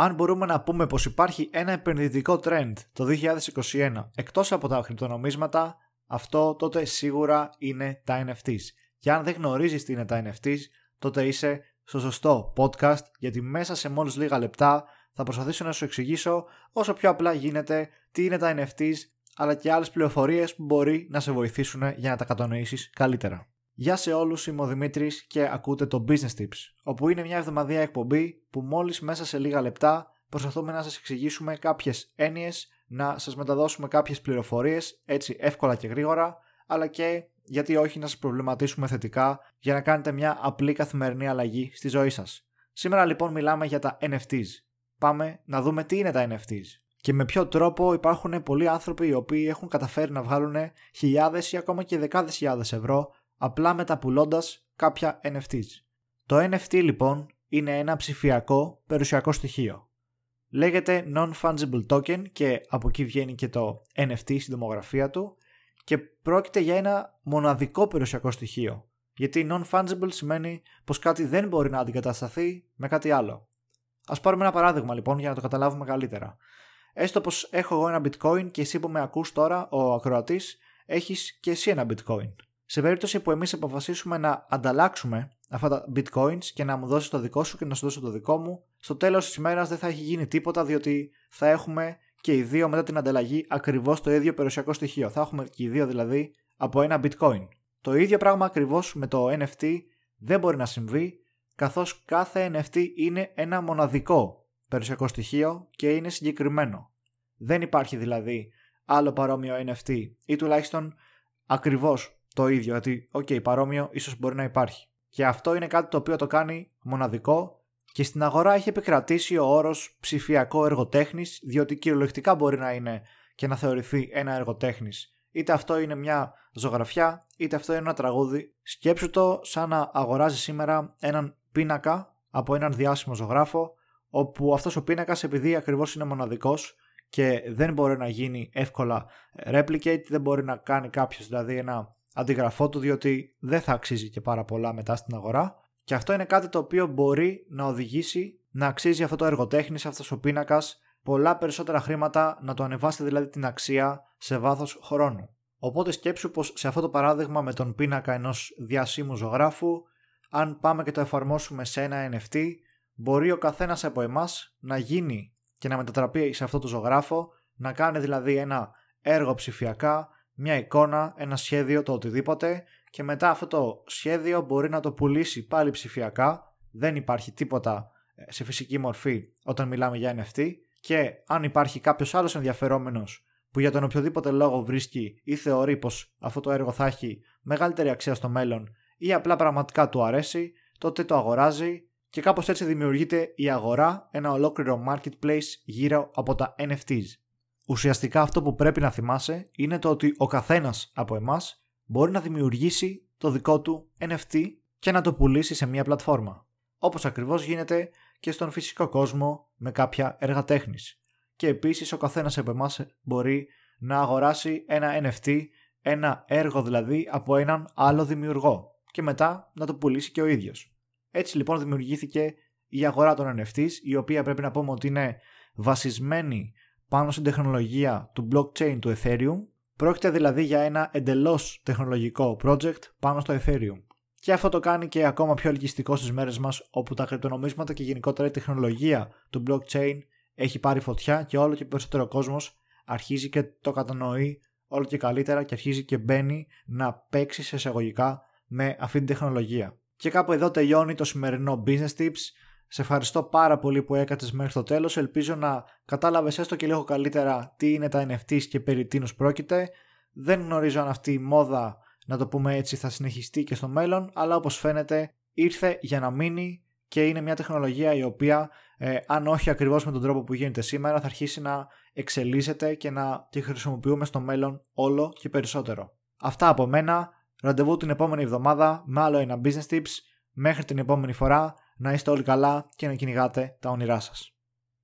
αν μπορούμε να πούμε πως υπάρχει ένα επενδυτικό trend το 2021 εκτός από τα κρυπτονομίσματα, αυτό τότε σίγουρα είναι τα NFTs. Και αν δεν γνωρίζεις τι είναι τα NFTs, τότε είσαι στο σωστό podcast, γιατί μέσα σε μόλις λίγα λεπτά θα προσπαθήσω να σου εξηγήσω όσο πιο απλά γίνεται τι είναι τα NFTs, αλλά και άλλες πληροφορίες που μπορεί να σε βοηθήσουν για να τα κατανοήσεις καλύτερα. Γεια σε όλους, είμαι ο Δημήτρης και ακούτε το Business Tips, όπου είναι μια εβδομαδία εκπομπή που μόλις μέσα σε λίγα λεπτά προσπαθούμε να σας εξηγήσουμε κάποιες έννοιες, να σας μεταδώσουμε κάποιες πληροφορίες έτσι εύκολα και γρήγορα, αλλά και γιατί όχι να σας προβληματίσουμε θετικά για να κάνετε μια απλή καθημερινή αλλαγή στη ζωή σας. Σήμερα λοιπόν μιλάμε για τα NFTs. Πάμε να δούμε τι είναι τα NFTs και με ποιο τρόπο υπάρχουν πολλοί άνθρωποι οι οποίοι έχουν καταφέρει να βγάλουν χιλιάδες ή ακόμα και δεκάδες χιλιάδες ευρώ απλά μεταπουλώντας κάποια NFTs. Το NFT λοιπόν είναι ένα ψηφιακό περιουσιακό στοιχείο. Λέγεται Non-Fungible Token και από εκεί βγαίνει και το NFT στην δημογραφία του και πρόκειται για ένα μοναδικό περιουσιακό στοιχείο. Γιατί non-fungible σημαίνει πως κάτι δεν μπορεί να αντικατασταθεί με κάτι άλλο. Ας πάρουμε ένα παράδειγμα λοιπόν για να το καταλάβουμε καλύτερα. Έστω πως έχω εγώ ένα bitcoin και εσύ που με ακούς τώρα, ο ακροατής, έχεις και εσύ ένα bitcoin. Σε περίπτωση που εμείς αποφασίσουμε να ανταλλάξουμε αυτά τα bitcoins και να μου δώσεις το δικό σου και να σου δώσω το δικό μου, στο τέλος της ημέρας δεν θα έχει γίνει τίποτα διότι θα έχουμε και οι δύο μετά την ανταλλαγή ακριβώς το ίδιο περιουσιακό στοιχείο. Θα έχουμε και οι δύο δηλαδή από ένα bitcoin. Το ίδιο πράγμα ακριβώς με το NFT δεν μπορεί να συμβεί καθώς κάθε NFT είναι ένα μοναδικό περιουσιακό στοιχείο και είναι συγκεκριμένο. Δεν υπάρχει δηλαδή άλλο παρόμοιο NFT ή τουλάχιστον ακριβώς το ίδιο, γιατί OK, okay, παρόμοιο ίσως μπορεί να υπάρχει. Και αυτό είναι κάτι το οποίο το κάνει μοναδικό και στην αγορά έχει επικρατήσει ο όρος ψηφιακό έργο τέχνης, διότι κυριολεκτικά μπορεί να είναι και να θεωρηθεί ένα έργο τέχνης. Είτε αυτό είναι μια ζωγραφιά, είτε αυτό είναι ένα τραγούδι. Σκέψου το σαν να αγοράζεις σήμερα έναν πίνακα από έναν διάσημο ζωγράφο, όπου αυτός ο πίνακας επειδή ακριβώς είναι μοναδικός και δεν μπορεί να γίνει εύκολα replicate, δεν μπορεί να κάνει κάποιος δηλαδή ένα αντιγραφό του διότι δεν θα αξίζει και πάρα πολλά μετά στην αγορά και αυτό είναι κάτι το οποίο μπορεί να οδηγήσει να αξίζει αυτό το εργοτέχνης, αυτός ο πίνακας πολλά περισσότερα χρήματα να το ανεβάσει δηλαδή την αξία σε βάθος χρόνου. Οπότε σκέψου πως σε αυτό το παράδειγμα με τον πίνακα ενός διασύμου ζωγράφου αν πάμε και το εφαρμόσουμε σε ένα NFT μπορεί ο καθένας από εμάς να γίνει και να μετατραπεί σε αυτό το ζωγράφο να κάνει δηλαδή ένα έργο ψηφιακά, μια εικόνα, ένα σχέδιο, το οτιδήποτε. Και μετά αυτό το σχέδιο μπορεί να το πουλήσει πάλι ψηφιακά. Δεν υπάρχει τίποτα ε, σε φυσική μορφή όταν μιλάμε για NFT και αν υπάρχει κάποιος άλλος ενδιαφερόμενος που για τον οποιοδήποτε λόγο βρίσκει ή θεωρεί πως αυτό το έργο θα έχει μεγαλύτερη αξία στο μέλλον ή απλά πραγματικά του αρέσει, τότε το αγοράζει και κάπως έτσι δημιουργείται η αγορά, ένα ολόκληρο marketplace γύρω από τα NFTs. Ουσιαστικά αυτό που πρέπει να θυμάσαι είναι το ότι ο καθένας από εμάς μπορεί να δημιουργήσει το δικό του NFT και να το πουλήσει σε μια πλατφόρμα. Όπως ακριβώς γίνεται και στον φυσικό κόσμο με κάποια έργα τέχνης. Και επίσης ο καθένας από εμάς μπορεί να αγοράσει ένα NFT, ένα έργο δηλαδή από έναν άλλο δημιουργό και μετά να το πουλήσει και ο ίδιος. Έτσι λοιπόν δημιουργήθηκε η αγορά των NFTs η οποία πρέπει να πούμε ότι είναι βασισμένη πάνω στην τεχνολογία του blockchain του Ethereum Πρόκειται δηλαδή για ένα εντελώς τεχνολογικό project πάνω στο Ethereum. Και αυτό το κάνει και ακόμα πιο ελκυστικό στις μέρες μας όπου τα κρυπτονομίσματα και γενικότερα η τεχνολογία του blockchain έχει πάρει φωτιά και όλο και περισσότερο κόσμος αρχίζει και το κατανοεί όλο και καλύτερα και αρχίζει και μπαίνει να παίξει σε εισαγωγικά με αυτή την τεχνολογία. Και κάπου εδώ τελειώνει το σημερινό Business Tips. Σε ευχαριστώ πάρα πολύ που έκατες μέχρι το τέλος. Ελπίζω να κατάλαβες έστω και λίγο καλύτερα τι είναι τα NFTs και περί τίνους πρόκειται. Δεν γνωρίζω αν αυτή η μόδα, να το πούμε έτσι, θα συνεχιστεί και στο μέλλον, αλλά όπως φαίνεται ήρθε για να μείνει και είναι μια τεχνολογία η οποία, ε, αν όχι ακριβώς με τον τρόπο που γίνεται σήμερα, θα αρχίσει να εξελίσσεται και να τη χρησιμοποιούμε στο μέλλον όλο και περισσότερο. Αυτά από μένα. Ραντεβού την επόμενη εβδομάδα με άλλο ένα business tips. Μέχρι την επόμενη φορά να είστε όλοι καλά και να κυνηγάτε τα όνειρά σας.